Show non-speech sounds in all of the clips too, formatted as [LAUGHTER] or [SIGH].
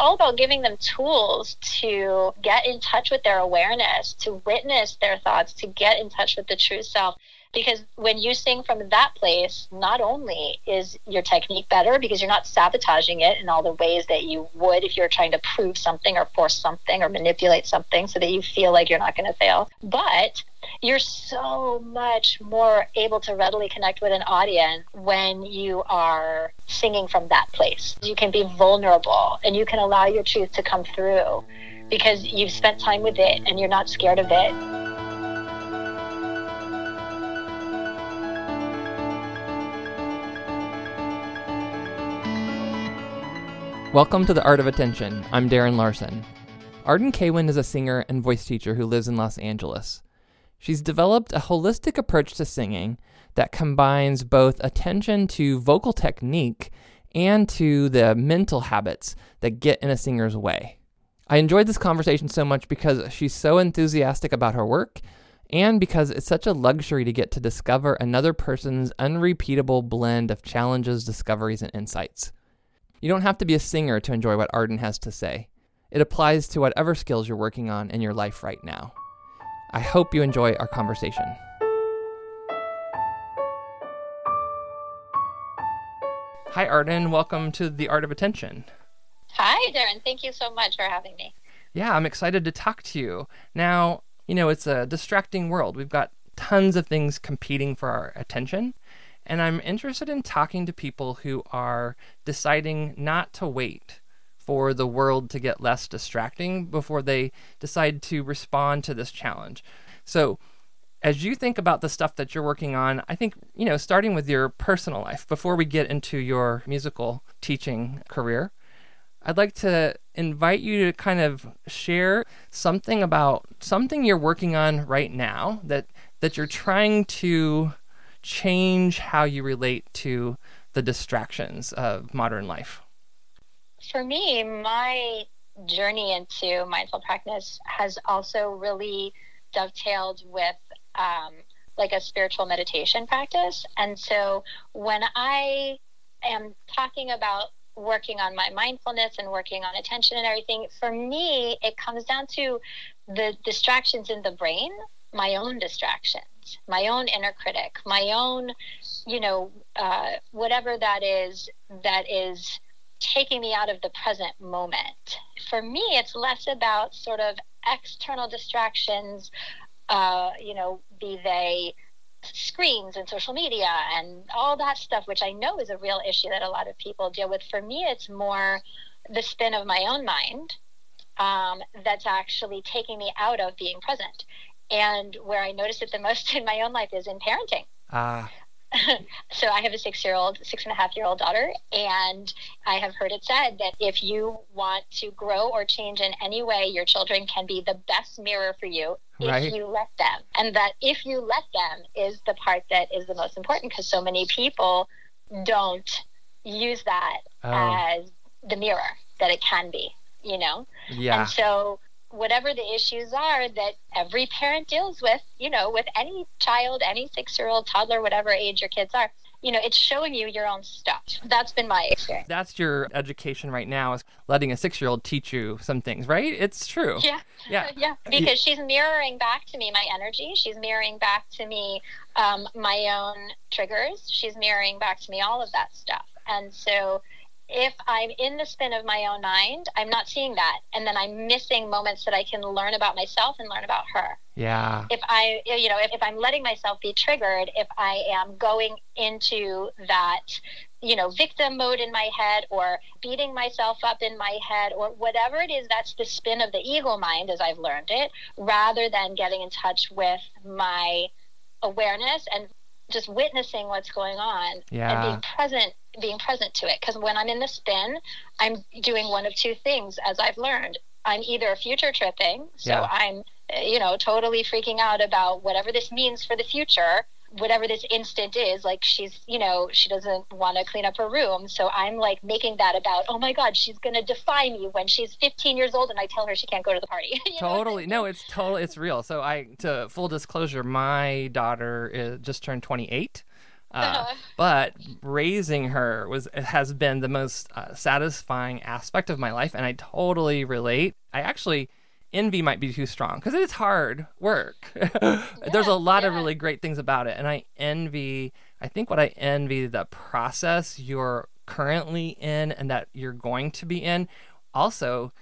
all about giving them tools to get in touch with their awareness, to witness their thoughts, to get in touch with the true self. Because when you sing from that place, not only is your technique better because you're not sabotaging it in all the ways that you would if you're trying to prove something or force something or manipulate something so that you feel like you're not going to fail, but you're so much more able to readily connect with an audience when you are singing from that place. You can be vulnerable and you can allow your truth to come through because you've spent time with it and you're not scared of it. Welcome to The Art of Attention. I'm Daron Larson. Arden Kaywin is a singer and voice teacher who lives in Los Angeles. She's developed a holistic approach to singing that combines both attention to vocal technique and to the mental habits that get in a singer's way. I enjoyed this conversation so much because she's so enthusiastic about her work and because it's such a luxury to get to discover another person's unrepeatable blend of challenges, discoveries, and insights. You don't have to be a singer to enjoy what Arden has to say. It applies to whatever skills you're working on in your life right now. I hope you enjoy our conversation. Hi, Arden. Welcome to The Art of Attention. Hi, Daron. Thank you so much for having me. Yeah, I'm excited to talk to you. Now, you know, it's a distracting world. We've got tons of things competing for our attention. And I'm interested in talking to people who are deciding not to wait for the world to get less distracting before they decide to respond to this challenge. So, as you think about the stuff that you're working on, I think, you know, starting with your personal life before we get into your musical teaching career, I'd like to invite you to kind of share something about something you're working on right now that that you're trying to change how you relate to the distractions of modern life? For me, my journey into mindful practice has also really dovetailed with um, like a spiritual meditation practice. And so when I am talking about working on my mindfulness and working on attention and everything, for me, it comes down to the distractions in the brain, my own distractions my own inner critic, my own, you know, uh, whatever that is, that is taking me out of the present moment. For me, it's less about sort of external distractions, uh, you know, be they screens and social media and all that stuff, which I know is a real issue that a lot of people deal with. For me, it's more the spin of my own mind um, that's actually taking me out of being present. And where I notice it the [LAUGHS] most in my own life is in parenting. Ah. [LAUGHS] so I have a six year old, six and a half year old daughter, and I have heard it said that if you want to grow or change in any way, your children can be the best mirror for you right. if you let them. And that if you let them is the part that is the most important because so many people don't use that oh. as the mirror that it can be, you know? Yeah. And so whatever the issues are that every parent deals with, you know, with any child, any six year old, toddler, whatever age your kids are. You know, it's showing you your own stuff. That's been my experience. That's your education right now is letting a six year old teach you some things, right? It's true. Yeah. Yeah. [LAUGHS] yeah. Because she's mirroring back to me my energy. She's mirroring back to me um, my own triggers. She's mirroring back to me all of that stuff. And so if I'm in the spin of my own mind, I'm not seeing that. And then I'm missing moments that I can learn about myself and learn about her. Yeah. If I, you know, if, if I'm letting myself be triggered, if I am going into that, you know, victim mode in my head or beating myself up in my head or whatever it is, that's the spin of the ego mind as I've learned it, rather than getting in touch with my awareness and just witnessing what's going on yeah. and being present being present to it because when i'm in the spin i'm doing one of two things as i've learned i'm either future tripping so yeah. i'm you know totally freaking out about whatever this means for the future whatever this instant is like she's you know she doesn't want to clean up her room. So i'm like making that about oh my god she's going to defy me when she's 15 years old and i tell her she can't go to the party. [LAUGHS] Totally. no it's totally it's real. So i to full disclosure my daughter is, just turned 28 Uh, but raising her was has been the most uh, satisfying aspect of my life, and I totally relate. I actually envy might be too strong because it's hard work. [LAUGHS] [LAUGHS] There's a lot yeah. of really great things about it, and I envy. I think what I envy the process you're currently in and that you're going to be in. Also,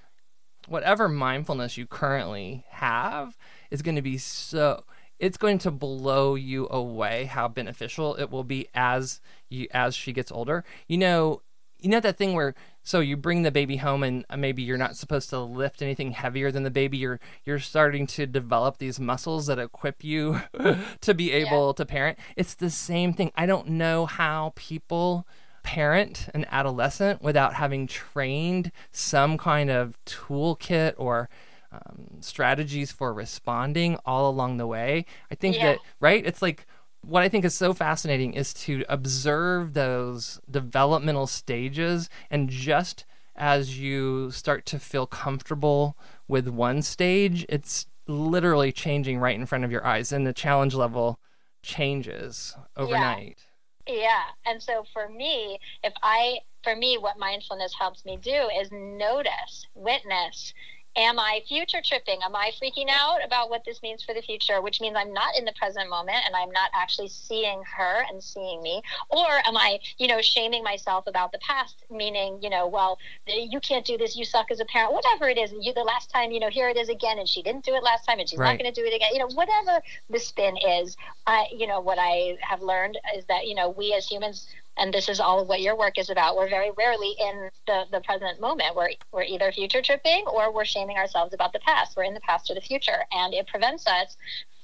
whatever mindfulness you currently have is going to be so it's going to blow you away how beneficial it will be as you as she gets older. You know, you know that thing where so you bring the baby home and maybe you're not supposed to lift anything heavier than the baby. You're you're starting to develop these muscles that equip you [LAUGHS] to be able to parent. It's the same thing. I don't know how people parent an adolescent without having trained some kind of toolkit or um, strategies for responding all along the way. I think Yeah. that, right? It's like what I think is so fascinating is to observe those developmental stages and just as you start to feel comfortable with one stage, it's literally changing right in front of your eyes and the challenge level changes overnight. Yeah. And so for me, if I, for me, what mindfulness helps me do is notice, witness. Am I future tripping? Am I freaking out about what this means for the future? Which means I'm not in the present moment and I'm not actually seeing her and seeing me. Or am I, you know, shaming myself about the past, meaning, you know, well, you can't do this, you suck as a parent, whatever it is. You, the last time, you know, here it is again, and she didn't do it last time, and she's Right. not going to do it again. You know, whatever the spin is, I, you know, what I have learned is that, you know, we as humans, and this is all of what your work is about. We're very rarely in the, the present moment. We're, we're either future tripping or we're shaming ourselves about the past. We're in the past or the future. And it prevents us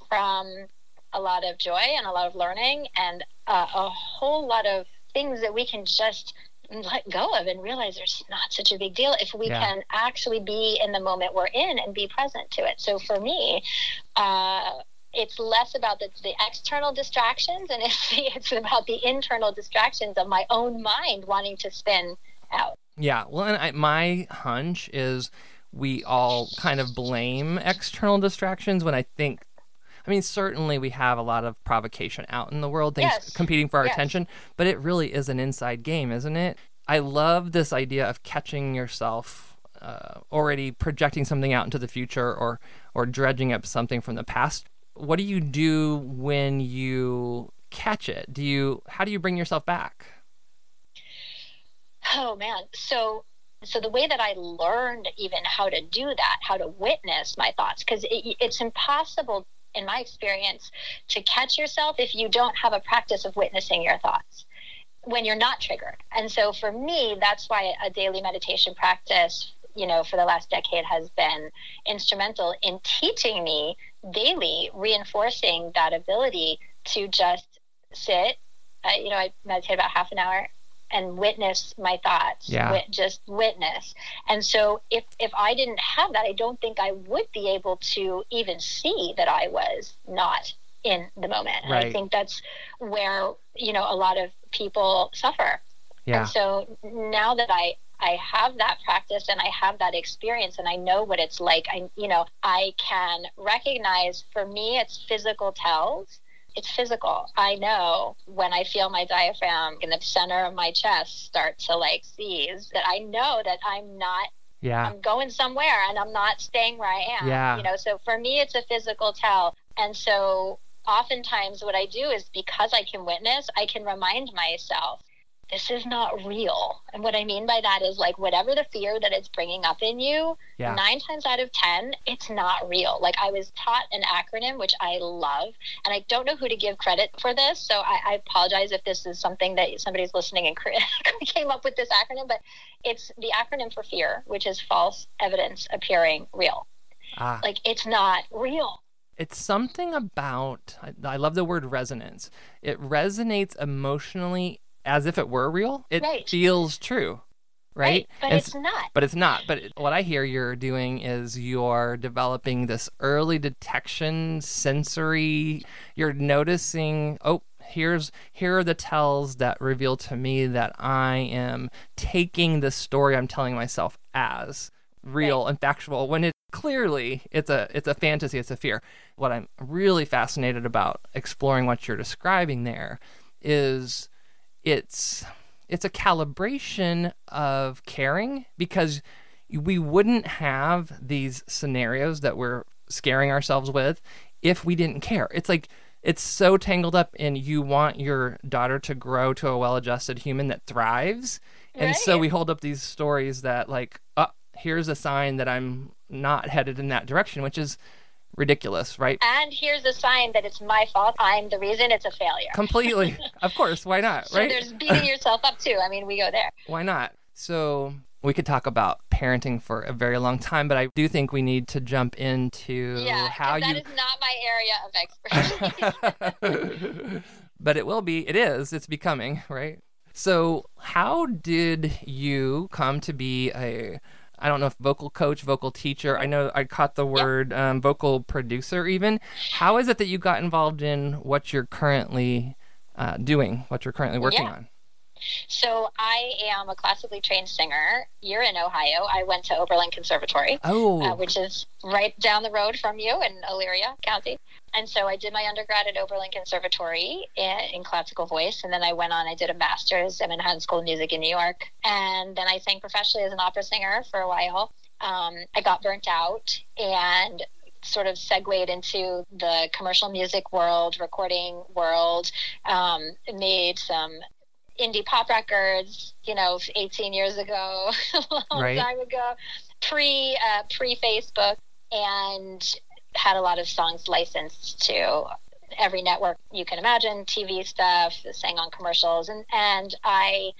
from a lot of joy and a lot of learning and uh, a whole lot of things that we can just let go of and realize there's not such a big deal if we Yeah. can actually be in the moment we're in and be present to it. So for me, uh, it's less about the, the external distractions and [LAUGHS] it's, it's about the internal distractions of my own mind wanting to spin out. Yeah, well, and I, my hunch is we all kind of blame external distractions when I think. I mean, certainly we have a lot of provocation out in the world, things Yes. competing for our Yes. attention, but it really is an inside game, isn't it? I love this idea of catching yourself uh, already projecting something out into the future or or dredging up something from the past. What do you do when you catch it? Do you how do you bring yourself back? Oh man. So so the way that I learned even how to do that, how to witness my thoughts, because it, it's impossible in my experience to catch yourself if you don't have a practice of witnessing your thoughts when you're not triggered. And so for me, that's why a daily meditation practice, you know, for the last decade has been instrumental in teaching me daily, reinforcing that ability to just sit. Uh, you know, I meditate about half an hour and witness my thoughts. Yeah. Wit- just witness. And so if if I didn't have that, I don't think I would be able to even see that I was not in the moment. And I think that's where, you know, a lot of people suffer. Yeah. And so now that I I have that practice and I have that experience and I know what it's like. I you know, I can recognize for me it's physical tells. It's physical. I know when I feel my diaphragm in the center of my chest start to like seize that I know that I'm not Yeah. I'm going somewhere and I'm not staying where I am. Yeah. You know, so for me, it's a physical tell. And so oftentimes what I do is because I can witness, I can remind myself, this is not real. And what I mean by that is like whatever the fear that it's bringing up in you, Yeah. nine times out of 10, it's not real. Like I was taught an acronym, which I love, and I don't know who to give credit for this. So I, I apologize if this is something that somebody's listening and [LAUGHS] came up with this acronym, but it's the acronym for fear, which is false evidence appearing real. Ah. Like it's not real. it's something about I, I love the word resonance it resonates emotionally as if it were real it Right. feels true right, But And it's not. but it's not. But it- what i hear you're doing is you're developing this early detection sensory. You're noticing oh here's here are the tells that reveal to me that i am taking the story i'm telling myself as real and factual when it clearly it's a it's a fantasy it's a fear. What i'm really fascinated about exploring what you're describing there is it's it's a calibration of caring because we wouldn't have these scenarios that we're scaring ourselves with if we didn't care. It's like it's so tangled up in you want your daughter to grow to a well-adjusted human that thrives. And Right. so we hold up these stories that like, uh, here's a sign that I'm not headed in that direction, which is ridiculous, right? And here's a sign that it's my fault. I'm the reason it's a failure. Completely. [LAUGHS] of course, why not, right? there's beating yourself up too. I mean, we go there. Why not? So we could talk about parenting for a very long time, but I do think we need to jump into Yeah, how that you. is not my area of expertise. [LAUGHS] [LAUGHS] but it will be. It is. It's becoming right. So how did you come to be a? I don't know if vocal coach, vocal teacher. I know I caught the word um, vocal producer. Even how is it that you got involved in what you're currently uh, doing? What you're currently working Yeah. on? so I am a classically trained singer. You're in Ohio. I went to Oberlin Conservatory. Oh, uh, which is right down the road from you in Elyria County. And so I did my undergrad at Oberlin Conservatory in, in classical voice. And then I went on, I did a master's at Manhattan School of Music in New York. And then I sang professionally as an opera singer for a while. Um, I got burnt out and sort of segued into the commercial music world, recording world, um, made some indie pop records, you know, 18 years ago, [LAUGHS] a long Right. time ago, pre uh, pre Facebook, and had a lot of songs licensed to every network you can imagine, TV stuff, sang on commercials, and and I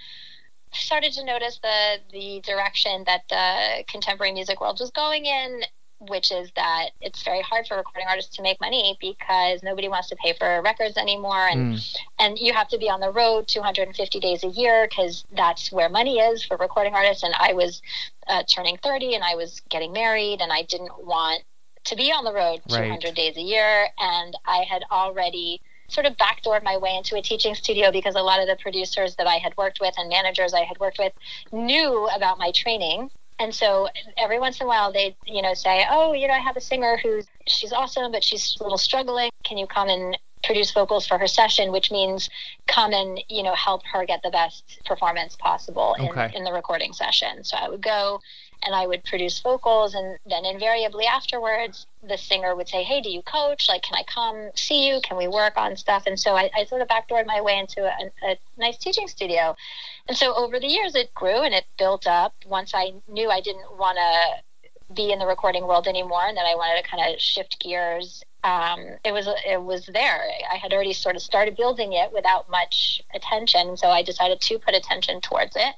started to notice the the direction that the contemporary music world was going in which is that it's very hard for recording artists to make money because nobody wants to pay for records anymore and Mm. and you have to be on the road 250 days a year because that's where money is for recording artists and i was uh, turning 30 and i was getting married and i didn't want to be on the road Right. 200 days a year and i had already sort of backdoored my way into a teaching studio because a lot of the producers that i had worked with and managers i had worked with knew about my training and so every once in a while they you know say oh you know i have a singer who's she's awesome but she's a little struggling can you come and produce vocals for her session which means come and you know help her get the best performance possible in, Okay. in the recording session so i would go and i would produce vocals and then invariably afterwards the singer would say hey do you coach like can i come see you can we work on stuff and so i, I sort of backdoored my way into a, a nice teaching studio and so over the years, it grew and it built up. Once I knew I didn't want to be in the recording world anymore, and that I wanted to kind of shift gears, um, it was it was there. I had already sort of started building it without much attention, so I decided to put attention towards it.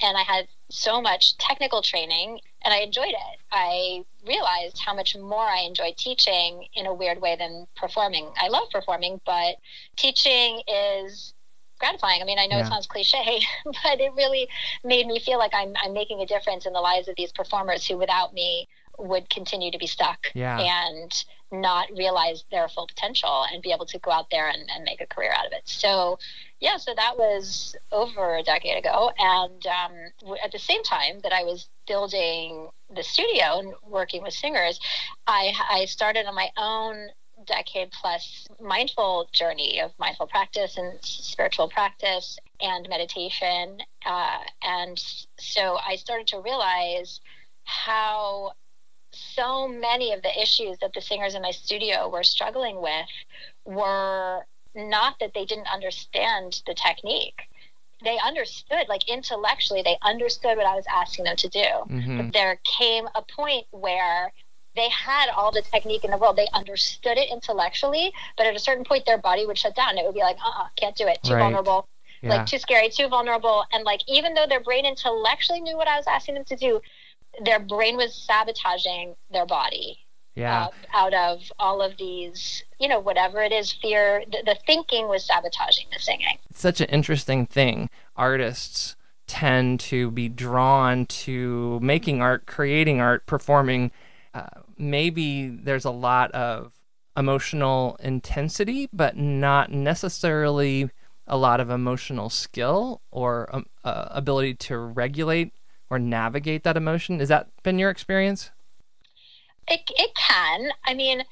And I had so much technical training, and I enjoyed it. I realized how much more I enjoyed teaching in a weird way than performing. I love performing, but teaching is gratifying. I mean, I know Yeah. it sounds cliche, [LAUGHS] but it really made me feel like I'm, I'm making a difference in the lives of these performers who, without me, would continue to be stuck Yeah. and not realize their full potential and be able to go out there and, and make a career out of it. So, yeah, so that was over a decade ago. And um, at the same time that I was building the studio and working with singers, I, I started on my own decade plus mindful journey of mindful practice and spiritual practice and meditation. Uh, and so I started to realize how so many of the issues that the singers in my studio were struggling with were not that they didn't understand the technique. They understood, like intellectually, they understood what I was asking them to do. hmm But there came a point where they had all the technique in the world. They understood it intellectually, but at a certain point, their body would shut down. It would be like, uh uh-uh, uh, can't do it. Too Right. vulnerable. Yeah. Like, too scary, too vulnerable. And, like, even though their brain intellectually knew what I was asking them to do, their brain was sabotaging their body yeah. uh, out of all of these, you know, whatever it is, fear. The, the thinking was sabotaging the singing. It's such an interesting thing. Artists tend to be drawn to making art, creating art, performing. Uh, maybe there's a lot of emotional intensity, but not necessarily a lot of emotional skill or um, uh, ability to regulate or navigate that emotion. Has that been your experience? It, it can. I mean,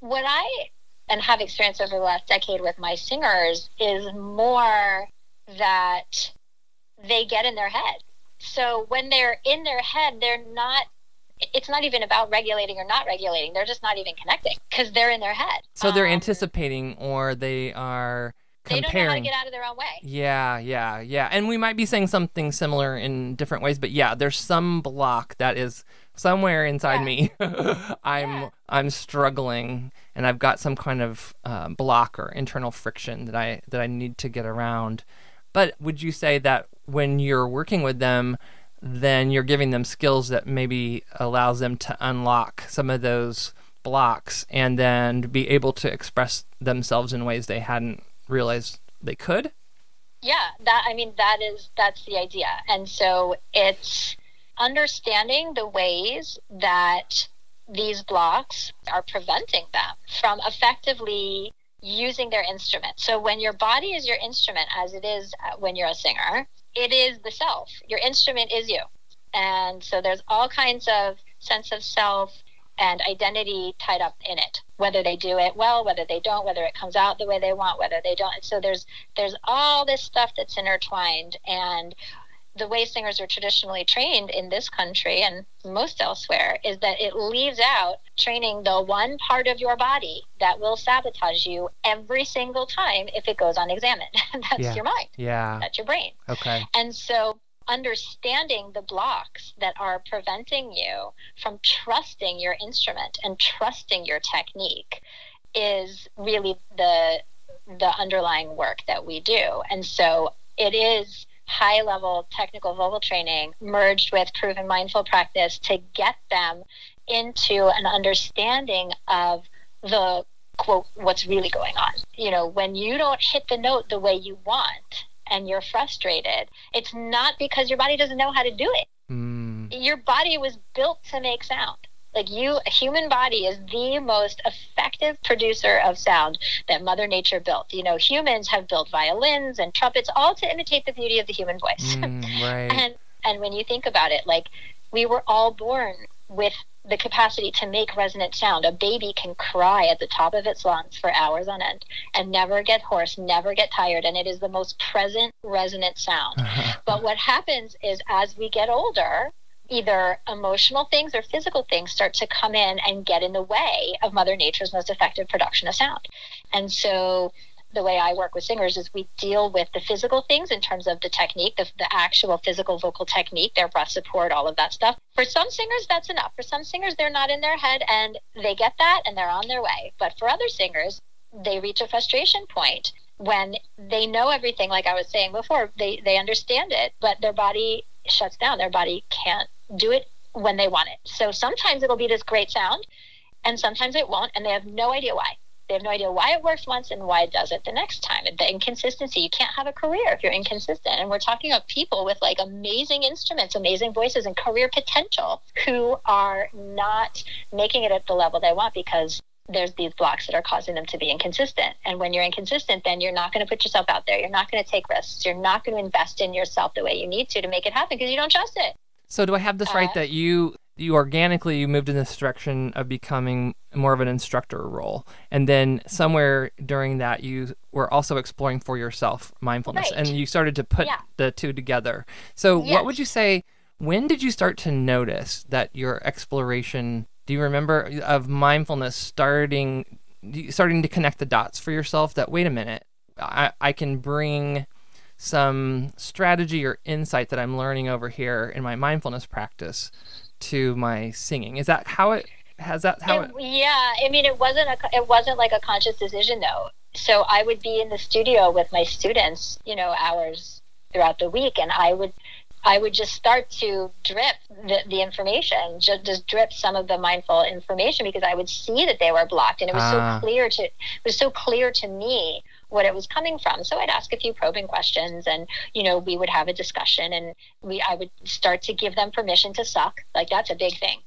what I and have experienced over the last decade with my singers is more that they get in their head. So when they're in their head, they're not it's not even about regulating or not regulating. They're just not even connecting because they're in their head. So they're um, anticipating or they are comparing. They don't know how to get out of their own way. Yeah, yeah, yeah. And we might be saying something similar in different ways, but yeah, there's some block that is somewhere inside yeah. me. [LAUGHS] I'm yeah. I'm struggling, and I've got some kind of uh, block or internal friction that I that I need to get around. But would you say that when you're working with them, then you're giving them skills that maybe allows them to unlock some of those blocks and then be able to express themselves in ways they hadn't realized they could? Yeah, that I mean that is that's the idea. And so it's understanding the ways that these blocks are preventing them from effectively using their instrument. So when your body is your instrument, as it is uh, when you're a singer, it is the self. Your instrument is you. And so there's all kinds of sense of self and identity tied up in it whether they do it well whether they don't whether it comes out the way they want whether they don't so there's there's all this stuff that's intertwined and the way singers are traditionally trained in this country and most elsewhere is that it leaves out training the one part of your body that will sabotage you every single time if it goes unexamined. [LAUGHS] That's yeah. your mind. Yeah. That's your brain. Okay. And so understanding the blocks that are preventing you from trusting your instrument and trusting your technique is really the the underlying work that we do. And so it is high level technical vocal training merged with proven mindful practice to get them into an understanding of the quote what's really going on you know when you don't hit the note the way you want and you're frustrated it's not because your body doesn't know how to do it mm. your body was built to make sound like you, a human body is the most effective producer of sound that Mother Nature built. You know, humans have built violins and trumpets all to imitate the beauty of the human voice. Mm, [LAUGHS] right. and and when you think about it, like we were all born with the capacity to make resonant sound. A baby can cry at the top of its lungs for hours on end and never get hoarse, never get tired, and it is the most present resonant sound. [LAUGHS] but what happens is as we get older, either emotional things or physical things start to come in and get in the way of Mother Nature's most effective production of sound. And so the way I work with singers is we deal with the physical things in terms of the technique, the, the actual physical vocal technique, their breath support, all of that stuff. For some singers, that's enough. For some singers, they're not in their head and they get that and they're on their way. But for other singers, they reach a frustration point when they know everything, like I was saying before, they, they understand it, but their body shuts down. Their body can't do it when they want it. So sometimes it'll be this great sound, and sometimes it won't, and they have no idea why. They have no idea why it works once and why it does it the next time. The inconsistency, you can't have a career if you're inconsistent. And we're talking about people with like amazing instruments, amazing voices, and career potential who are not making it at the level they want because there's these blocks that are causing them to be inconsistent. And when you're inconsistent, then you're not going to put yourself out there. You're not going to take risks. You're not going to invest in yourself the way you need to to make it happen because you don't trust it. So do I have this uh, right that you you organically you moved in this direction of becoming more of an instructor role and then somewhere during that you were also exploring for yourself mindfulness right. and you started to put yeah. the two together so yes. what would you say when did you start to notice that your exploration do you remember of mindfulness starting starting to connect the dots for yourself that wait a minute I, I can bring some strategy or insight that I'm learning over here in my mindfulness practice to my singing. Is that how it has that how it, it, yeah i mean it wasn't a it wasn't like a conscious decision though so i would be in the studio with my students you know hours throughout the week and i would I would just start to drip the, the information, just, just drip some of the mindful information because I would see that they were blocked, and it was so ah. clear to it was so clear to me what it was coming from. So I'd ask a few probing questions and, you know, we would have a discussion and we I would start to give them permission to suck. Like that's a big thing.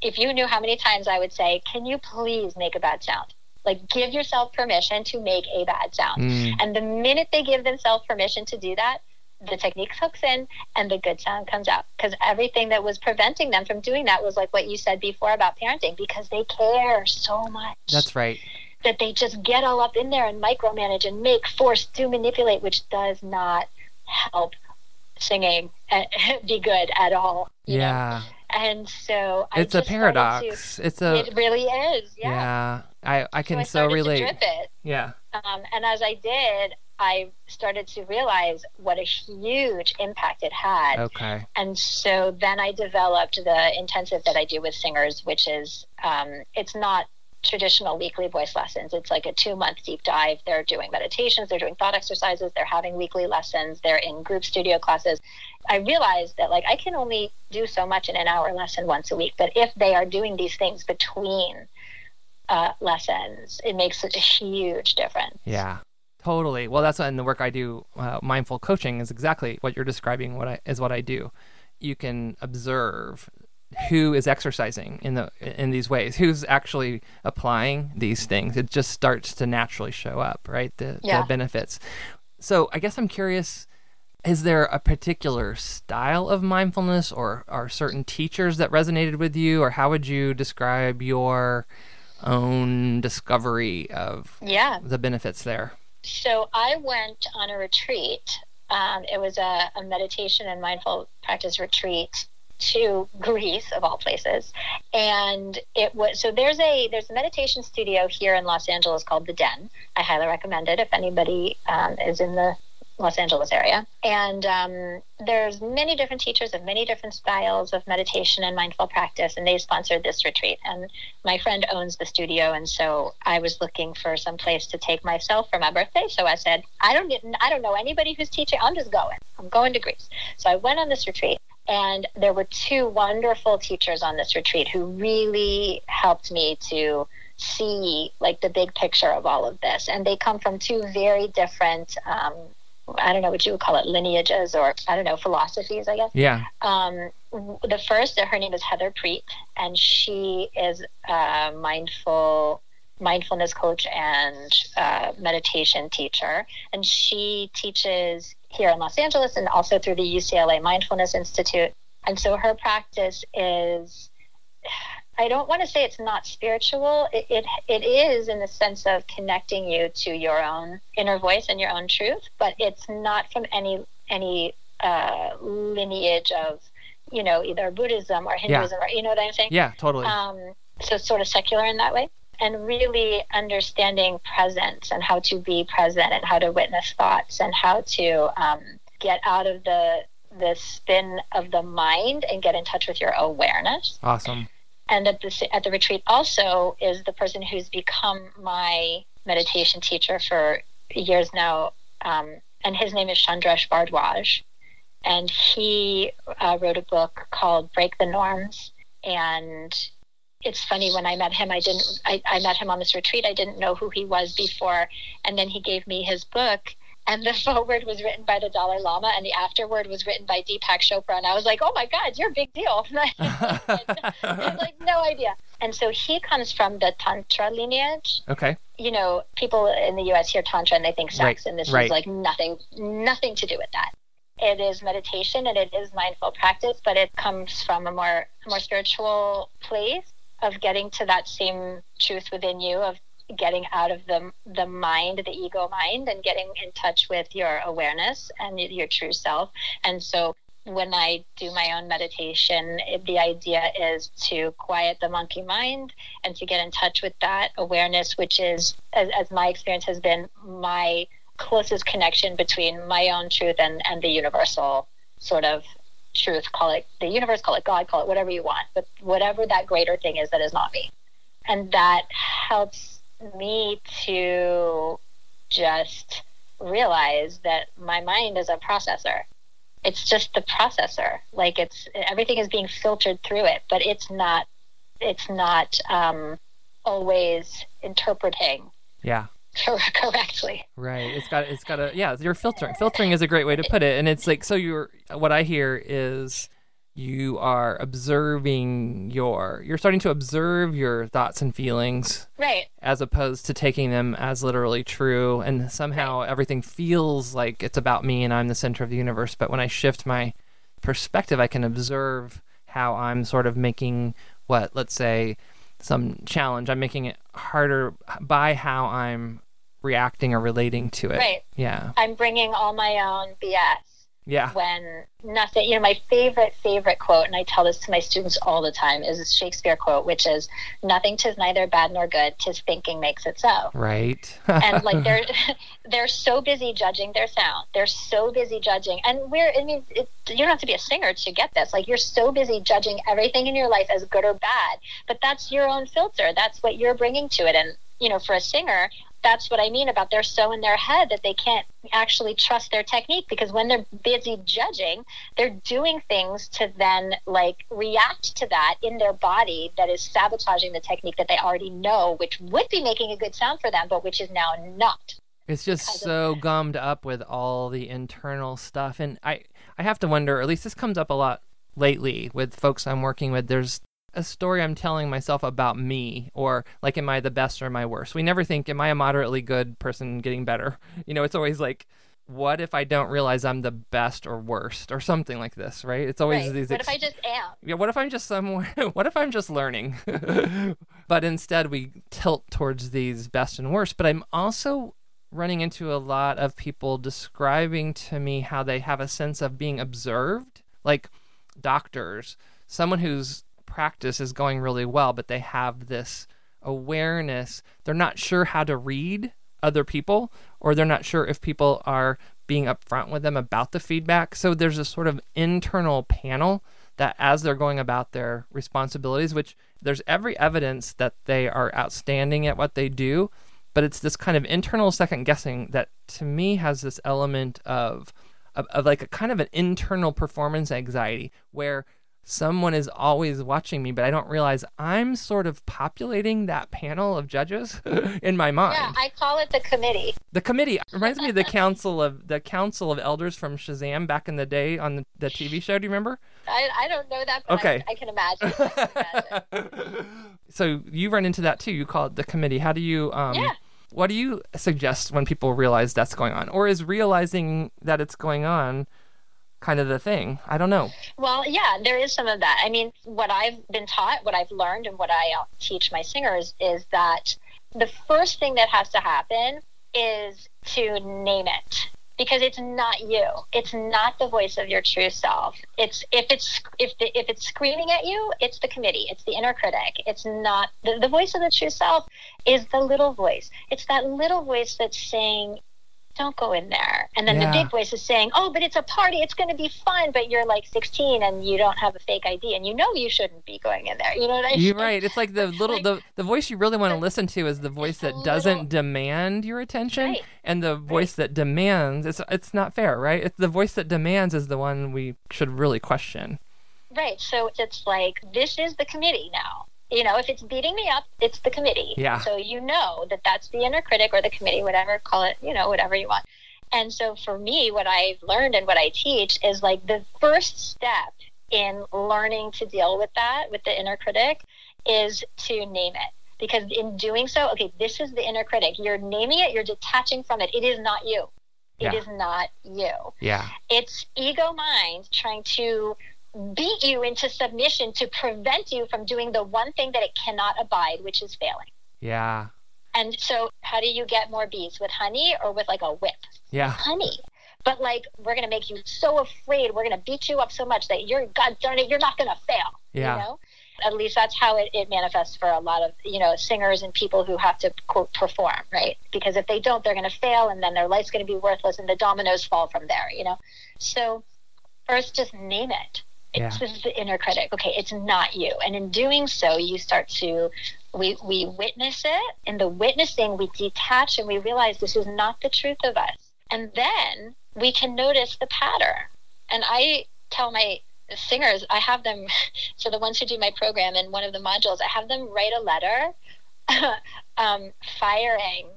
If you knew how many times I would say, Can you please make a bad sound? Like give yourself permission to make a bad sound. Mm. And the minute they give themselves permission to do that, the technique hooks in and the good sound comes out because everything that was preventing them from doing that was like what you said before about parenting because they care so much that's right that they just get all up in there and micromanage and make, force, do, manipulate, which does not help singing [LAUGHS] be good at all. Yeah. Know? And so it's a paradox. To, it's a. It really is. Yeah. Yeah. I I can so, so relate. Yeah. Um, and as I did, I started to realize what a huge impact it had. Okay. And so then I developed the intensive that I do with singers, which is um, it's not traditional weekly voice lessons. It's like a two month deep dive. They're doing meditations, they're doing thought exercises, they're having weekly lessons, they're in group studio classes. I realized that like I can only do so much in an hour lesson once a week, but if they are doing these things between uh, lessons, it makes such a huge difference. Yeah. Totally. Well, that's in the work I do. Uh, mindful coaching is exactly what you're describing. What I is what I do. You can observe who is exercising in the in these ways, who's actually applying these things. It just starts to naturally show up, right? The, yeah. the benefits. So I guess I'm curious. Is there a particular style of mindfulness, or are certain teachers that resonated with you, or how would you describe your own discovery of yeah. the benefits there? So I went on a retreat. Um, it was a, a meditation and mindful practice retreat to Greece of all places. And it was so there's a there's a meditation studio here in Los Angeles called the Den. I highly recommend it if anybody um, is in the Los Angeles area. And um, there's many different teachers of many different styles of meditation and mindful practice, and they sponsored this retreat. And my friend owns the studio, and so I was looking for some place to take myself for my birthday. So I said, I don't, I don't know anybody who's teaching. I'm just going. I'm going to Greece. So I went on this retreat. And there were two wonderful teachers on this retreat who really helped me to see like the big picture of all of this. And they come from two very different um, I don't know what you would call it, lineages or I don't know, philosophies, I guess. Yeah. Um, the first, her name is Heather Prete, and she is a mindful mindfulness coach and uh, meditation teacher, and she teaches here in Los Angeles and also through the UCLA Mindfulness Institute. And so her practice is I don't want to say it's not spiritual. It, it, it is in the sense of connecting you to your own inner voice and your own truth, but it's not from any any uh, lineage of you know either Buddhism or Hinduism yeah. or you know what I'm saying? Yeah, totally. Um, so it's sort of secular in that way, and really understanding presence and how to be present and how to witness thoughts and how to um, get out of the the spin of the mind and get in touch with your awareness. Awesome. And at the at the retreat also is the person who's become my meditation teacher for years now, um, and his name is Chandresh Bhardwaj, and he uh, wrote a book called Break the Norms, and it's funny when I met him, I didn't I, I met him on this retreat. I didn't know who he was before, and then he gave me his book and the [LAUGHS] foreword was written by the Dalai Lama, and the afterword was written by Deepak Chopra. And I was like, "Oh my God, you're a big deal!" [LAUGHS] [LAUGHS] like no idea. And so he comes from the Tantra lineage. Okay. You know, people in the U.S. hear Tantra and they think sex, right. and this right. is like nothing, nothing to do with that. It is meditation and it is mindful practice, but it comes from a more, more spiritual place of getting to that same truth within you of getting out of the the mind, the ego mind, and getting in touch with your awareness and your true self. And so when I do my own meditation, it, the idea is to quiet the monkey mind and to get in touch with that awareness, which is, as, as my experience has been, my closest connection between my own truth and, and the universal sort of truth. Call it the universe, call it God, call it whatever you want, but whatever that greater thing is that is not me. And that helps me to just realize that my mind is a processor. It's just the processor. Like it's everything is being filtered through it, but it's not. It's not um, always interpreting. Yeah. [LAUGHS] correctly. Right. It's got. It's got a. Yeah. You're filtering. Filtering is a great way to put it. And it's like so. You're. What I hear is you are observing your you're starting to observe your thoughts and feelings right as opposed to taking them as literally true and somehow right. everything feels like it's about me and I'm the center of the universe but when I shift my perspective I can observe how I'm sort of making what let's say some challenge. I'm making it harder by how I'm reacting or relating to it. Right. Yeah. I'm bringing all my own BS Yeah. when nothing, you know, my favorite, favorite quote, and I tell this to my students all the time, is a Shakespeare quote, which is, Nothing tis neither bad nor good, tis thinking makes it so. Right. and like [LAUGHS] they're they're so busy judging their sound they're so busy judging and we're i mean it, you don't have to be a singer to get this like you're so busy judging everything in your life as good or bad but that's your own filter that's what you're bringing to it and you know for a singer that's what I mean about they're so in their head that they can't actually trust their technique because when they're busy judging, they're doing things to then like react to that in their body that is sabotaging the technique that they already know, which would be making a good sound for them, but which is now not. It's just of so gummed up with all the internal stuff, and I I have to wonder. Or at least this comes up a lot lately with folks I'm working with. There's a story I'm telling myself about me, or like, am I the best or am I worse? We never think, am I a moderately good person getting better? [LAUGHS] You know, it's always like, what if I don't realize I'm the best or worst, or something like this, right? It's always Right. these. What ex- if I just am? yeah, what if I'm just somewhere? [LAUGHS] What if I'm just learning? [LAUGHS] but instead, we tilt towards these best and worst. But I'm also running into a lot of people describing to me how they have a sense of being observed, like doctors, someone whose practice is going really well, but they have this awareness. They're not sure how to read other people, or they're not sure if people are being upfront with them about the feedback. So there's a sort of internal panel that as they're going about their responsibilities, which there's every evidence that they are outstanding at what they do, but it's this kind of internal second guessing that to me has this element of of, of like a kind of an internal performance anxiety where someone is always watching me, but I don't realize I'm sort of populating that panel of judges [LAUGHS] in my mind. Yeah, I call it the committee. The committee reminds me of the council of the council of elders from Shazam back in the day on the, the TV show. Do you remember? I, I don't know that, but Okay. I, I can imagine. I can imagine. [LAUGHS] [LAUGHS] so you run into that too. You call it the committee. How do you? Um, Yeah. What do you suggest when people realize that's going on, or is realizing that it's going on kind of the thing? I don't know. Well, yeah, there is some of that. I mean, what I've been taught, what I've learned, and what I uh, teach my singers is that the first thing that has to happen is to name it because it's not you. It's not the voice of your true self. It's if it's if the, if it's screaming at you, it's the committee. It's the inner critic. It's not the, the voice of the true self is the little voice. It's that little voice that's saying don't go in there. And then Yeah. the big voice is saying, "Oh, but it's a party. It's going to be fun." But you're like 16 and you don't have a fake ID, and you know you shouldn't be going in there. You know what I mean? You're right. It's like the little Like- the the voice you really want to listen to is the voice that doesn't little- demand your attention, Right. and the voice that demands. It's it's not fair, right? It's the voice that demands is the one we should really question. Right. So it's like this is the committee now. You know, if it's beating me up, it's the committee. Yeah. So you know that that's the inner critic or the committee, whatever call it. You know, whatever you want. And so for me, what I've learned and what I teach is like the first step in learning to deal with that with the inner critic is to name it. Because in doing so, okay, this is the inner critic. You're naming it, you're detaching from it. It is not you. It Yeah. is not you Yeah. it's ego mind trying to beat you into submission to prevent you from doing the one thing that it cannot abide, which is failing. Yeah. And so, how do you get more bees with honey or with like a whip? Yeah. Honey. But like, we're going to make you so afraid. We're going to beat you up so much that you're, God darn it, you're not going to fail. Yeah. You know? At least that's how it, it manifests for a lot of, you know, singers and people who have to quote perform, right? Because if they don't, they're going to fail and then their life's going to be worthless and the dominoes fall from there, you know? So first, just name it. It's Yeah. just the inner critic. Okay, it's not you. And in doing so, you start to we we witness it. In the witnessing, we detach and we realize this is not the truth of us. And then we can notice the pattern. And I tell my singers, I have them [LAUGHS] so the ones who do my program in one of the modules, I have them write a letter [LAUGHS] um, firing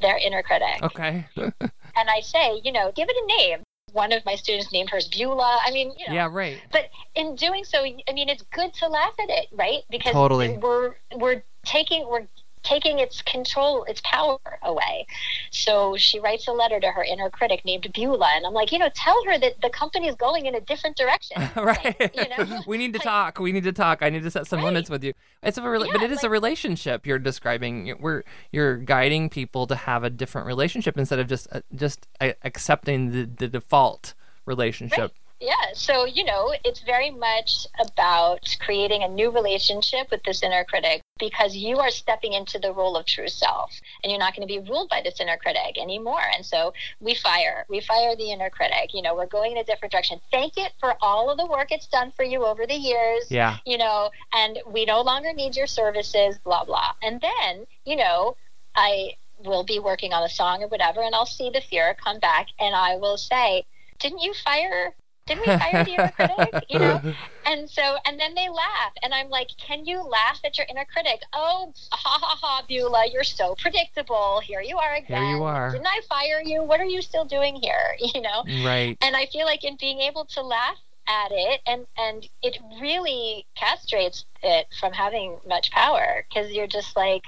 their inner critic. Okay. [LAUGHS] And I say, you know, give it a name. One of my students named hers Beulah. I mean, you know, yeah. Right. but in doing so, I mean, it's good to laugh at it, right? Because Totally. we're we're taking we're taking its control, its power away. So she writes a letter to her inner critic named Beulah, and I'm like, you know, tell her that the company is going in a different direction. [LAUGHS] right. Like, you know? [LAUGHS] we need to Like- talk. We need to talk. I need to set some Right. limits with you. It's a rela- Yeah, but it is a relationship you're describing. We're you're guiding people to have a different relationship instead of just uh, just uh, accepting the, the default relationship. Yeah, so you know, it's very much about creating a new relationship with this inner critic because you are stepping into the role of true self and you're not going to be ruled by this inner critic anymore. And so we fire, we fire the inner critic. You know, we're going in a different direction. Thank it for all of the work it's done for you over the years. Yeah. You know, and we no longer need your services, blah, blah. And then, you know, I will be working on a song or whatever, and I'll see the fear come back and I will say, Didn't you fire? Didn't we fire the inner critic? You know? [LAUGHS] And so, and then they laugh, and I'm like, "Can you laugh at your inner critic?" Oh, ha ha ha, Beulah, you're so predictable. Here you are again. Here you are. Didn't I fire you? What are you still doing here? [LAUGHS] You know. Right. And I feel like in being able to laugh at it, and and it really castrates it from having much power because you're just like.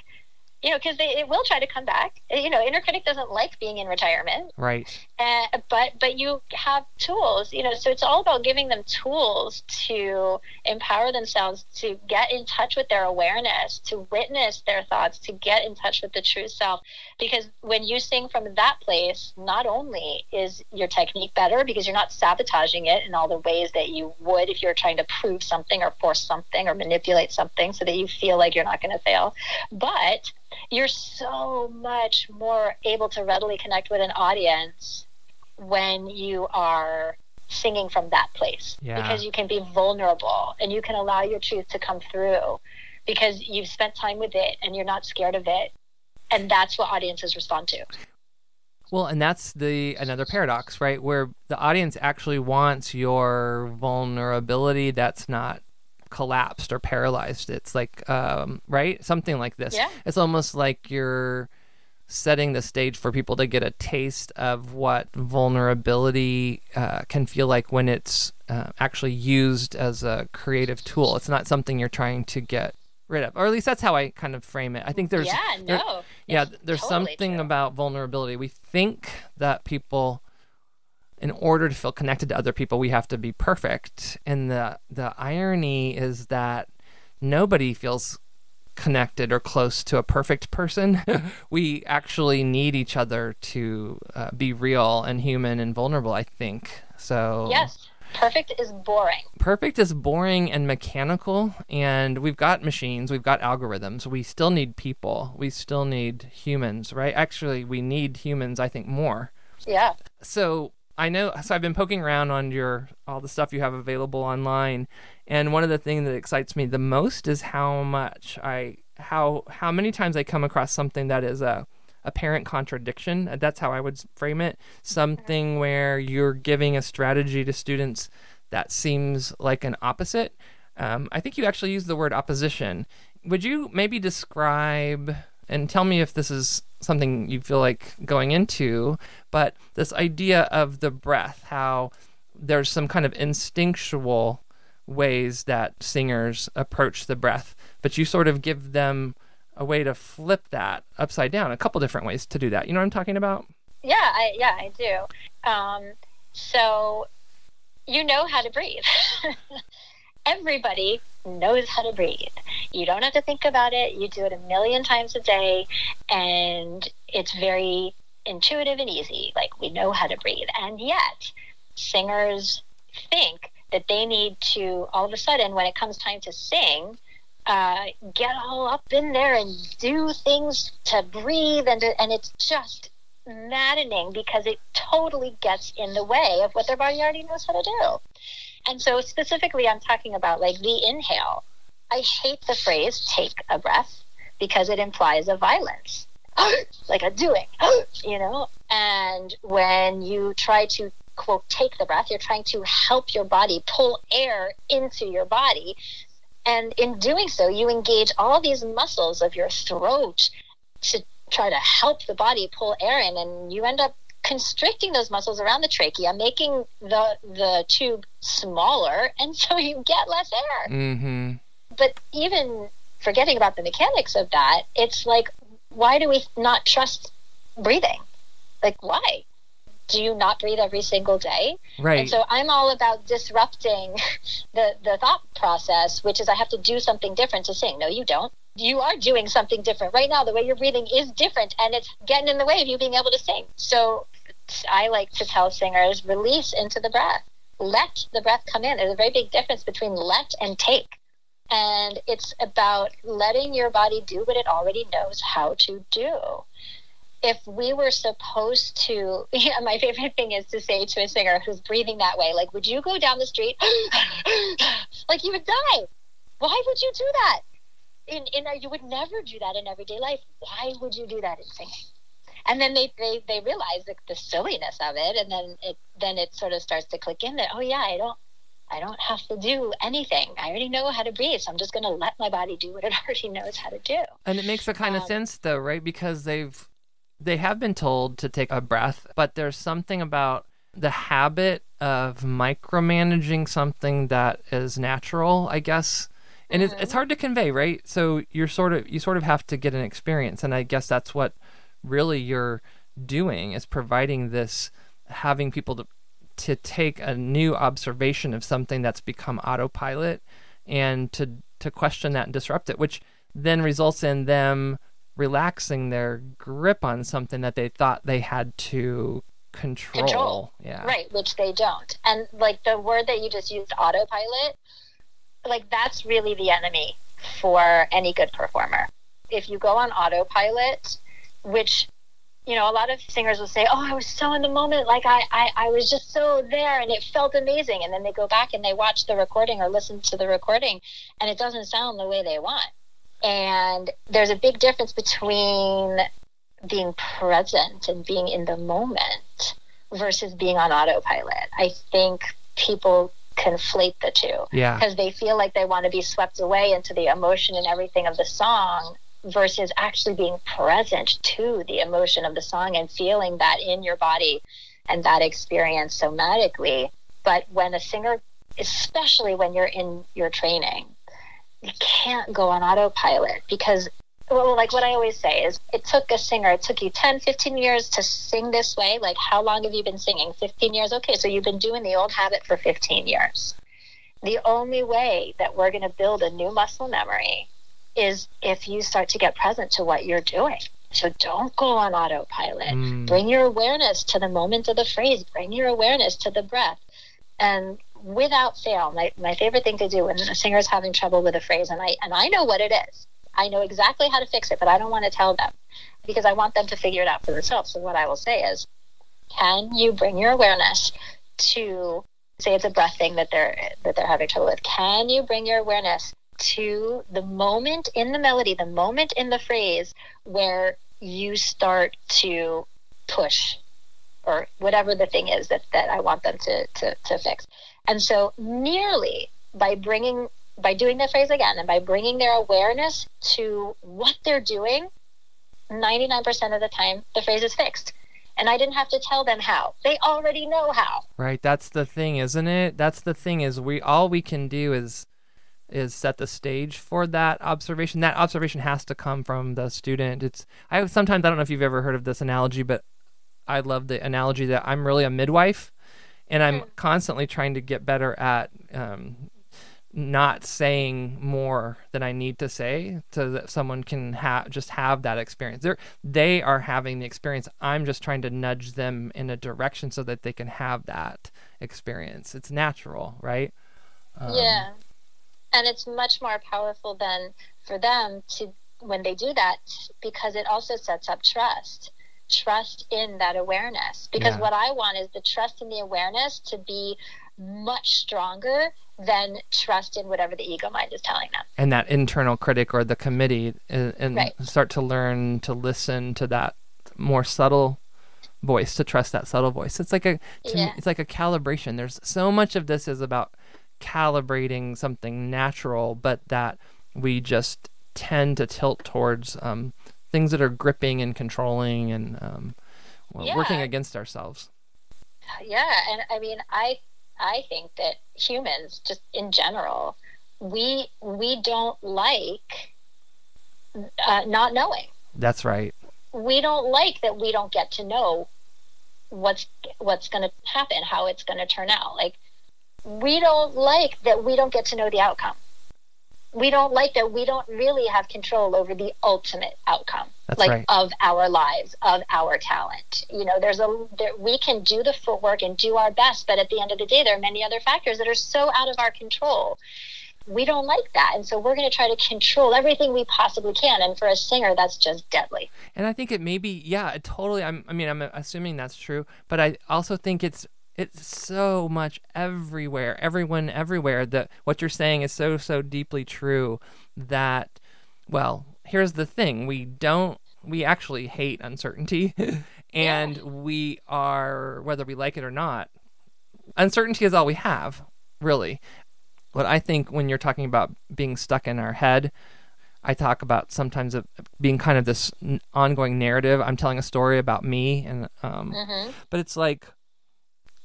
You know, because it will try to come back. You know, inner critic doesn't like being in retirement Right. uh, but but you have tools you know so it's all about giving them tools to empower themselves to get in touch with their awareness to witness their thoughts to get in touch with the true self because when you sing from that place not only is your technique better because you're not sabotaging it in all the ways that you would if you're trying to prove something or force something or manipulate something so that you feel like you're not going to fail but you're so much more able to readily connect with an audience when you are singing from that place Yeah. because you can be vulnerable and you can allow your truth to come through because you've spent time with it and you're not scared of it and that's what audiences respond to Well, and that's the another paradox, right? Where the audience actually wants your vulnerability that's not collapsed or paralyzed. It's like um, right? Something like this. Yeah. It's almost like you're setting the stage for people to get a taste of what vulnerability uh, can feel like when it's uh, actually used as a creative tool. It's not something you're trying to get rid of, or at least that's how I kind of frame it. I think there's yeah there- no yeah, there's totally something true. about vulnerability. We think that people, in order to feel connected to other people, we have to be perfect. And the the irony is that nobody feels connected or close to a perfect person. [LAUGHS] we actually need each other to uh, be real and human and vulnerable. I think so. yes perfect is boring Perfect is boring and mechanical, and we've got machines, we've got algorithms. We still need people. We still need humans, right? Actually, we need humans, I think, more. yeah So I know. So I've been poking around on your all the stuff you have available online, and one of the things that excites me the most is how much I how how many times I come across something that is a apparent contradiction. That's how I would frame it. Something where you're giving a strategy to students that seems like an opposite. Um, I think you actually used the word opposition. Would you maybe describe and tell me if this is something you feel like going into, but this idea of the breath, how there's some kind of instinctual ways that singers approach the breath, but you sort of give them a way to flip that upside down, a couple different ways to do that. You know what I'm talking about? Yeah, I, yeah, I do. Um, so you know how to breathe. [LAUGHS] Everybody knows how to breathe. You don't have to think about it. You do it a million times a day, and it's very intuitive and easy. Like we know how to breathe. And yet, singers think that they need to, all of a sudden, when it comes time to sing, uh, get all up in there and do things to breathe, and, and it's just maddening because it totally gets in the way of what their body already knows how to do. And so, specifically, I'm talking about like the inhale. I hate the phrase take a breath because it implies a violence, [GASPS] like a doing, [GASPS] you know? And when you try to quote take the breath, you're trying to help your body pull air into your body. And in doing so, you engage all these muscles of your throat to try to help the body pull air in, and you end up constricting those muscles around the trachea, making the the tube smaller, and so you get less air. Mm-hmm. But even forgetting about the mechanics of that, it's like, why do we not trust breathing? Like, why? Do you not breathe every single day? Right. And so I'm all about disrupting [LAUGHS] the, the thought process, which is I have to do something different to sing. No, you don't. You are doing something different. Right now, the way you're breathing is different and it's getting in the way of you being able to sing. So I like to tell singers release into the breath. Let the breath come in. There's a very big difference between let and take. And it's about letting your body do what it already knows how to do. If we were supposed to, [LAUGHS] yeah, my favorite thing is to say to a singer who's breathing that way, like, would you go down the street? [GASPS] like, you would die. Why would you do that? In, in, you would never do that in everyday life. Why would you do that in singing? And then they, they, they realize the, the silliness of it and then it then it sort of starts to click in that oh yeah i don't I don't have to do anything. I already know how to breathe. So I'm just going to let my body do what it [LAUGHS] already knows how to do. And it makes a kind um, of sense though, right? Because they've they have been told to take a breath, but there's something about the habit of micromanaging something that is natural, I guess. And mm-hmm. it's, it's mm-hmm. hard to convey, right? So you're sort of you sort of have to get an experience, and I guess that's what really you're doing is providing this having people to to take a new observation of something that's become autopilot and to to question that and disrupt it which then results in them relaxing their grip on something that they thought they had to control. control. Yeah. Right, which they don't. And like the word that you just used autopilot, like that's really the enemy for any good performer. If you go on autopilot, which you know, a lot of singers will say, "Oh, I was so in the moment, like I, I, I was just so there, and it felt amazing." And then they go back and they watch the recording or listen to the recording, and it doesn't sound the way they want. And there's a big difference between being present and being in the moment versus being on autopilot. I think people conflate the two. Yeah. Because they feel like they want to be swept away into the emotion and everything of the song versus actually being present to the emotion of the song and feeling that in your body and that experience somatically. But when a singer, especially when you're in your training, you can't go on autopilot because well like what i always say is it took a singer it took you 10 15 years to sing this way. Like how long have you been singing? 15 years? Okay so you've been doing the old habit for 15 years. The only way that we're going to build a new muscle memory is if you start to get present to what you're doing. So don't go on autopilot. Mm. Bring your awareness to the moment of the phrase, bring your awareness to the breath. And without fail, my, my favorite thing to do when a singer is having trouble with a phrase, and I and I know what it is. I know exactly how to fix it, but I don't want to tell them because I want them to figure it out for themselves. So what I will say is, can you bring your awareness to say it's a breath thing that they're that they're having trouble with? Can you bring your awareness to the moment in the melody, the moment in the phrase where you start to push or whatever the thing is that, that I want them to, to, to fix. And so nearly by bringing, by doing the phrase again and by bringing their awareness to what they're doing, 99% of the time the phrase is fixed. And I didn't have to tell them how. They already know how. Right. That's the thing, isn't it? That's the thing is we all we can do is is set the stage for that observation. That observation has to come from the student. It's I sometimes I don't know if you've ever heard of this analogy, but I love the analogy that I'm really a midwife, and I'm mm. constantly trying to get better at um, not saying more than I need to say, so that someone can have just have that experience. They're they are having the experience. I'm just trying to nudge them in a direction so that they can have that experience. It's natural, right? Um, yeah and it's much more powerful than for them to when they do that because it also sets up trust trust in that awareness because yeah. what i want is the trust and the awareness to be much stronger than trust in whatever the ego mind is telling them and that internal critic or the committee and, and right. start to learn to listen to that more subtle voice to trust that subtle voice it's like a yeah. me, it's like a calibration there's so much of this is about calibrating something natural, but that we just tend to tilt towards um, things that are gripping and controlling and um, well, yeah. working against ourselves. Yeah, and I mean, I I think that humans, just in general, we we don't like uh, not knowing. That's right. We don't like that we don't get to know what's what's going to happen, how it's going to turn out. Like we don't like that we don't get to know the outcome. We don't like that we don't really have control over the ultimate outcome, That's like right. of our lives, of our talent. You know, there's a there, we can do the footwork and do our best, but at the end of the day, there are many other factors that are so out of our control. We don't like that, and so we're going to try to control everything we possibly can. And for a singer, that's just deadly. And I think it may be, yeah, totally. I'm, I mean, I'm assuming that's true, but I also think it's it's so much everywhere, everyone everywhere. That what you're saying is so so deeply true. That, well, here's the thing: we don't, we actually hate uncertainty, [LAUGHS] and Yeah. we are whether we like it or not. Uncertainty is all we have, really. What I think when you're talking about being stuck in our head, I talk about sometimes of being kind of this ongoing narrative. I'm telling a story about me, and um, hmm but it's like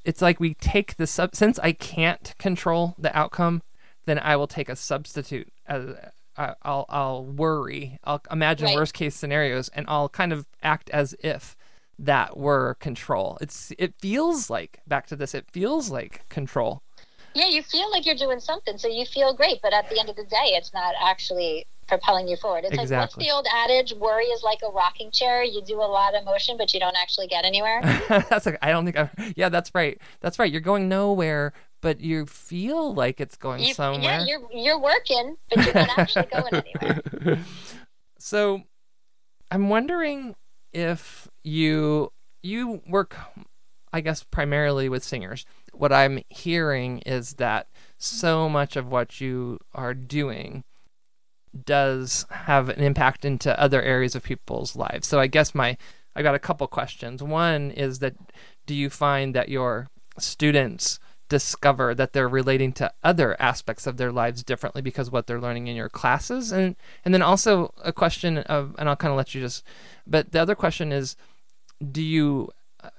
it's like we take the sub since I can't control the outcome, then I will take a substitute. As, I- I'll I'll worry. I'll imagine Right. worst case scenarios, and I'll kind of act as if that were control. It's it feels like back to this. It feels like control. Yeah, you feel like you're doing something, so you feel great, but at the end of the day, it's not actually propelling you forward. It's like what's Exactly. the old adage? Worry is like a rocking chair. You do a lot of motion, but you don't actually get anywhere. [LAUGHS] that's like I don't think I. Yeah, that's right. That's right. You're going nowhere, but you feel like it's going You, somewhere. yeah, you're you're working, but you're not actually going [LAUGHS] anywhere. so i'm wondering if you you work i guess primarily with singers what i'm hearing is that so much of what you are doing does have an impact into other areas of people's lives. So i guess my i got a couple questions. One is that do you find that your students discover that they're relating to other aspects of their lives differently because what they're learning in your classes? And and then also a question of and I'll kind of let you just but the other question is do you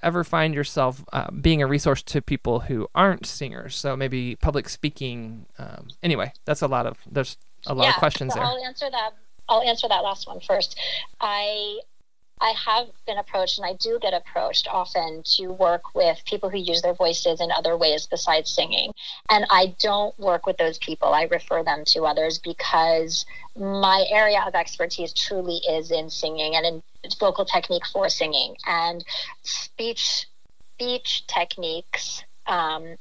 ever find yourself uh, being a resource to people who aren't singers so maybe public speaking um, anyway that's a lot of there's a lot yeah, of questions so there I'll answer that. I'll answer that last one first. I I have been approached, and I do get approached often to work with people who use their voices in other ways besides singing. And I don't work with those people. I refer them to others because my area of expertise truly is in singing and in vocal technique for singing and speech speech techniques. Um,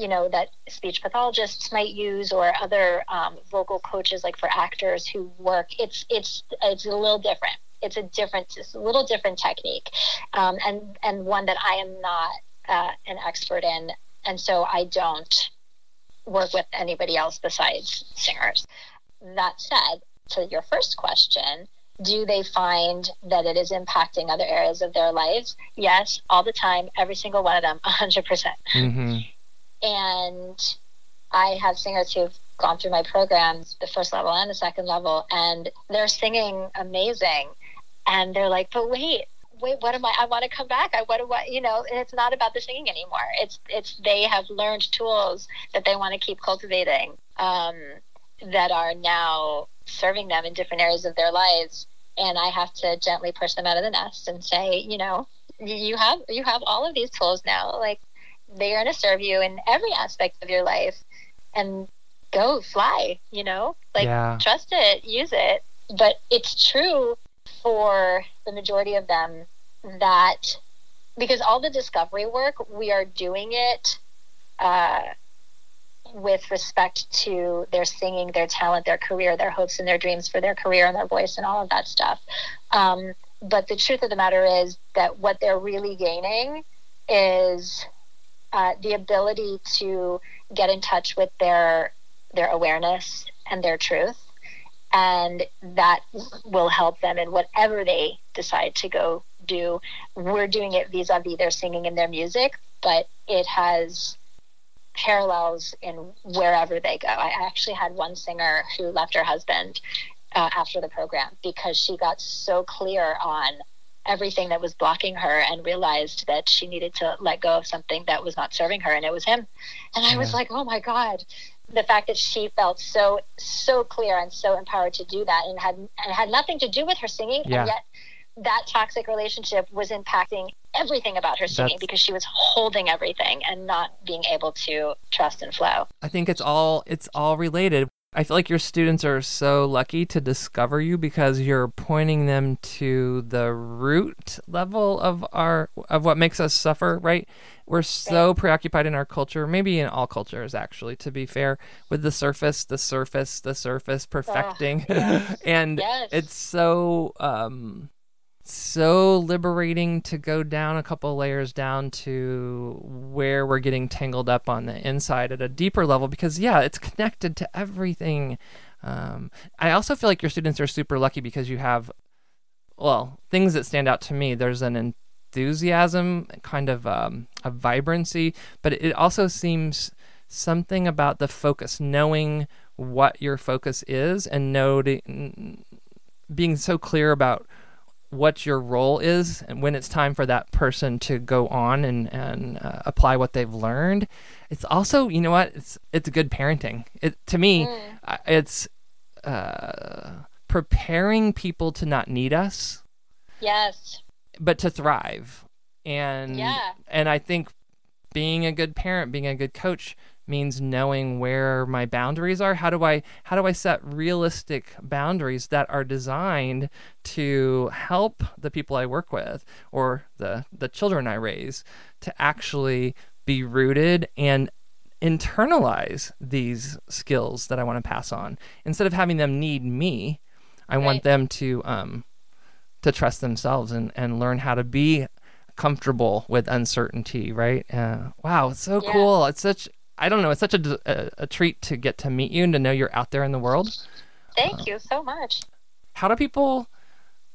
you know that speech pathologists might use or other um, vocal coaches like for actors who work it's it's it's a little different. It's a different it's a little different technique um, and and one that i am not uh, an expert in and so i don't work with anybody else besides singers. That said to your first question do they find that it is impacting other areas of their lives? Yes all the time every single one of them 100% hmm and I have singers who've gone through my programs, the first level and the second level, and they're singing amazing. And they're like, but wait, wait, what am I? I want to come back. I want to, what, you know, and it's not about the singing anymore. It's, it's, they have learned tools that they want to keep cultivating um, that are now serving them in different areas of their lives. And I have to gently push them out of the nest and say, you know, you have, you have all of these tools now. Like, they are going to serve you in every aspect of your life and go fly you know? Like yeah. trust it use it. But it's true for the majority of them that because all the discovery work we are doing it uh, with respect to their singing their talent their career their hopes and their dreams for their career and their voice and all of that stuff. Um, but the truth of the matter is that what they're really gaining is uh, the ability to get in touch with their their awareness and their truth. And that will help them in whatever they decide to go do. We're doing it vis-a-vis their singing and their music but it has parallels in wherever they go. I actually had one singer who left her husband uh, after the program because she got so clear on everything that was blocking her and realized that she needed to let go of something that was not serving her and it was him and i was like oh my god the fact that she felt so so clear and so empowered to do that and had and had nothing to do with her singing Yeah. and yet that toxic relationship was impacting everything about her singing That's- because she was holding everything and not being able to trust and flow. I think it's all it's all related. I feel like your students are so lucky to discover you because you're pointing them to the root level of our of what makes us suffer, right? We're so preoccupied in our culture, maybe in all cultures actually, to be fair, with the surface, the surface, the surface perfecting. [LAUGHS] and Yes. it's so um so liberating to go down a couple layers down to where we're getting tangled up on the inside at a deeper level because yeah it's connected to everything. Um, i also feel like your students are super lucky because you have well things that stand out to me. There's an enthusiasm kind of um, a vibrancy but it also seems something about the focus knowing what your focus is and noting being so clear about what your role is and when it's time for that person to go on and and uh, apply what they've learned. It's also you know what? It's it's good parenting. It to me I- it's uh, preparing people to not need us. Yes. but to thrive. And Yeah. and i think being a good parent being a good coach means knowing where my boundaries are. How do i how do i set realistic boundaries that are designed to help the people i work with or the the children i raise to actually be rooted and internalize these skills that i want to pass on? Instead of having them need me i want them to um to trust themselves and and learn how to be comfortable with uncertainty right? Uh, wow it's so Yeah. cool. It's such i don't know it's such a a treat to get to meet you and to know you're out there in the world. Thank um, you so much. how do people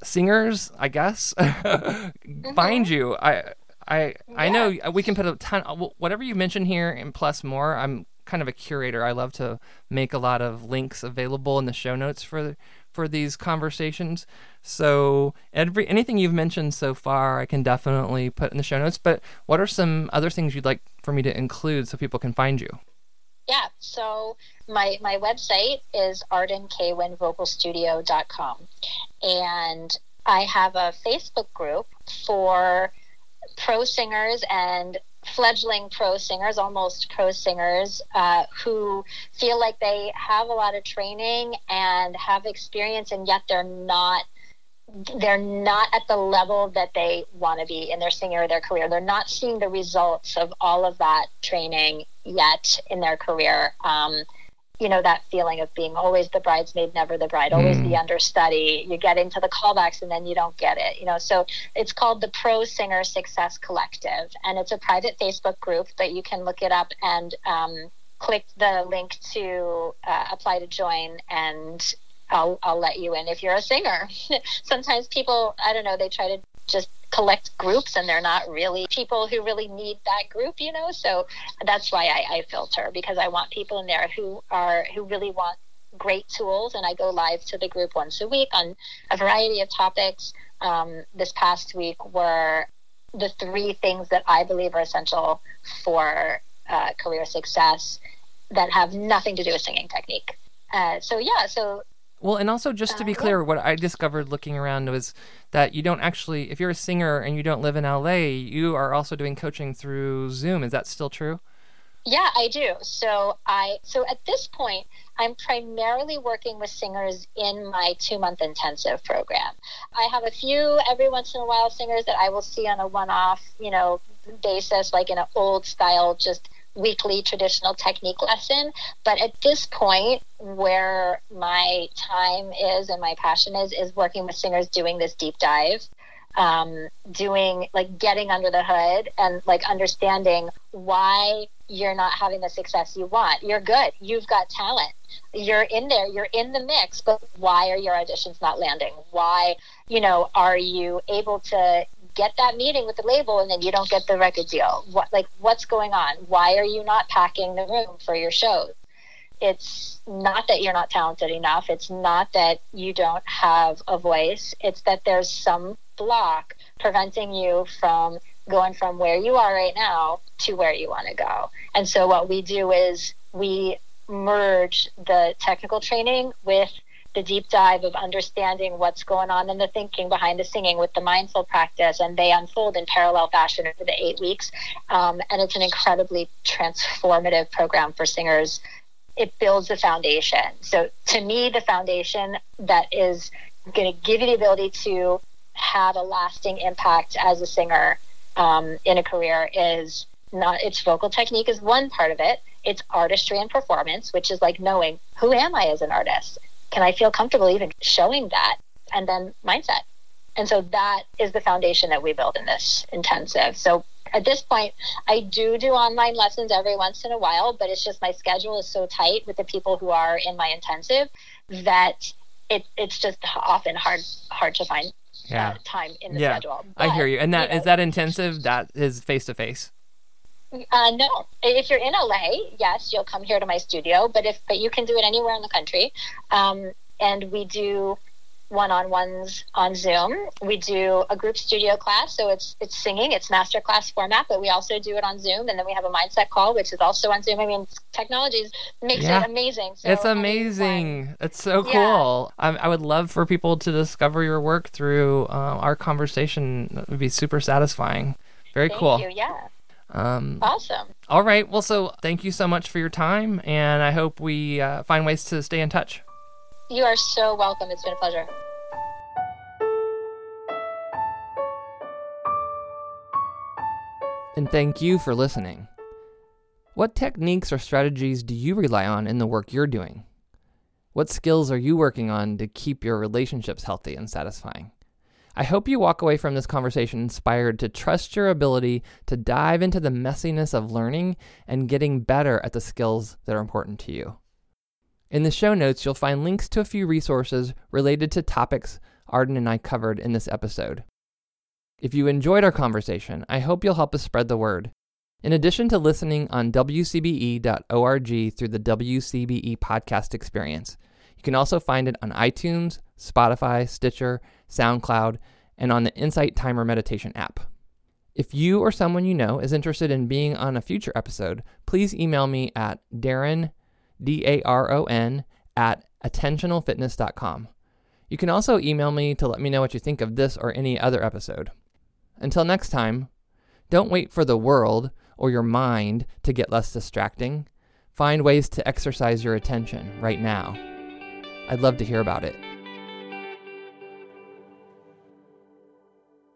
singers i guess [LAUGHS] mm-hmm. find you? I i i know we can put a ton whatever you mention here and plus more i'm kind of a curator i love to make a lot of links available in the show notes for for these conversations so every anything you've mentioned so far i can definitely put in the show notes but what are some other things you'd like for me to include so people can find you Yeah. So my my website is ardenkaywinvocalstudio.com. And I have a Facebook group for pro singers and fledgling pro singers, almost pro singers, uh, who feel like they have a lot of training and have experience, and yet they're not they're not at the level that they want to be in their singing or their career. They're not seeing the results of all of that training yet in their career. Um, you know, that feeling of being always the bridesmaid, never the bride, always Mm. the understudy. You get into the callbacks and then you don't get it, you know. So it's called the Pro Singer Success Collective, and it's a private Facebook group that you can look it up and um, click the link to uh, apply to join and I'll, I'll let you in if you're a singer. [LAUGHS] Sometimes people, I don't know, they try to just collect groups and they're not really people who really need that group, you know? So that's why I, I filter because I want people in there who are, who really want great tools. And I go live to the group once a week on a variety of topics. Um, this past week were the three things that I believe are essential for uh, career success that have nothing to do with singing technique. Uh, so yeah, so Well, and also just to be clear, what I discovered looking around was that you don't actually, if you're a singer and you don't live in LA, you are also doing coaching through Zoom. Is that still true? Yeah, I do. So I so at this point, I'm primarily working with singers in my two month intensive program. I have a few every once in a while singers that I will see on a one off, you know, basis, like in an old style, just weekly traditional technique lesson. But at this point, where my time is and my passion is, is working with singers doing this deep dive um, doing like getting under the hood and like understanding why you're not having the success you want. You're good. You've got talent. You're in there. You're in the mix. But why are your auditions not landing? Why, you know, are you able to get that meeting with the label and then you don't get the record deal? What like what's going on? Why are you not packing the room for your shows? It's not that you're not talented enough. It's not that you don't have a voice. It's that there's some block preventing you from going from where you are right now to where you want to go. And so what we do is we merge the technical training with the deep dive of understanding what's going on in the thinking behind the singing with the mindful practice, and they unfold in parallel fashion over the eight weeks. Um, and it's an incredibly transformative program for singers. It builds the foundation. So, to me, the foundation that is going to give you the ability to have a lasting impact as a singer um, in a career is not its vocal technique is one part of it. It's artistry and performance, which is like knowing who am I as an artist? Can I feel comfortable even showing that? And then mindset. And so that is the foundation that we build in this intensive. So at this point, I do do online lessons every once in a while, but it's just my schedule is so tight with the people who are in my intensive that it, it's just often hard hard to find yeah. Uh, time in the yeah. schedule. But, I hear you. And that you know, is that intensive? That is face to face. Uh, no, if you're in LA, yes, you'll come here to my studio. But if but you can do it anywhere in the country, um, and we do one-on-ones on Zoom. We do a group studio class, so it's it's singing, it's master class format, but we also do it on Zoom, and then we have a mindset call, which is also on Zoom. I mean, technology makes yeah. it amazing. So it's amazing. It's so cool. Yeah. I, I, would love for people to discover your work through uh, our conversation. It would be super satisfying. Very Thank cool. You. Yeah. Um, awesome. All right. Well, so thank you so much for your time, and I hope we uh, find ways to stay in touch. You are so welcome. It's been a pleasure. And thank you for listening. What techniques or strategies do you rely on in the work you're doing? What skills are you working on to keep your relationships healthy and satisfying? I hope you walk away from this conversation inspired to trust your ability to dive into the messiness of learning and getting better at the skills that are important to you. In the show notes, you'll find links to a few resources related to topics Arden and I covered in this episode. If you enjoyed our conversation, I hope you'll help us spread the word. In addition to listening on WCBE.org through the WCBE podcast experience, can also find it on iTunes, Spotify, Stitcher, SoundCloud, and on the Insight Timer Meditation app. If you or someone you know is interested in being on a future episode, please email me at Daron, D A R O N, at attentionalfitness.com. You can also email me to let me know what you think of this or any other episode. Until next time, don't wait for the world or your mind to get less distracting. Find ways to exercise your attention right now. I'd love to hear about it.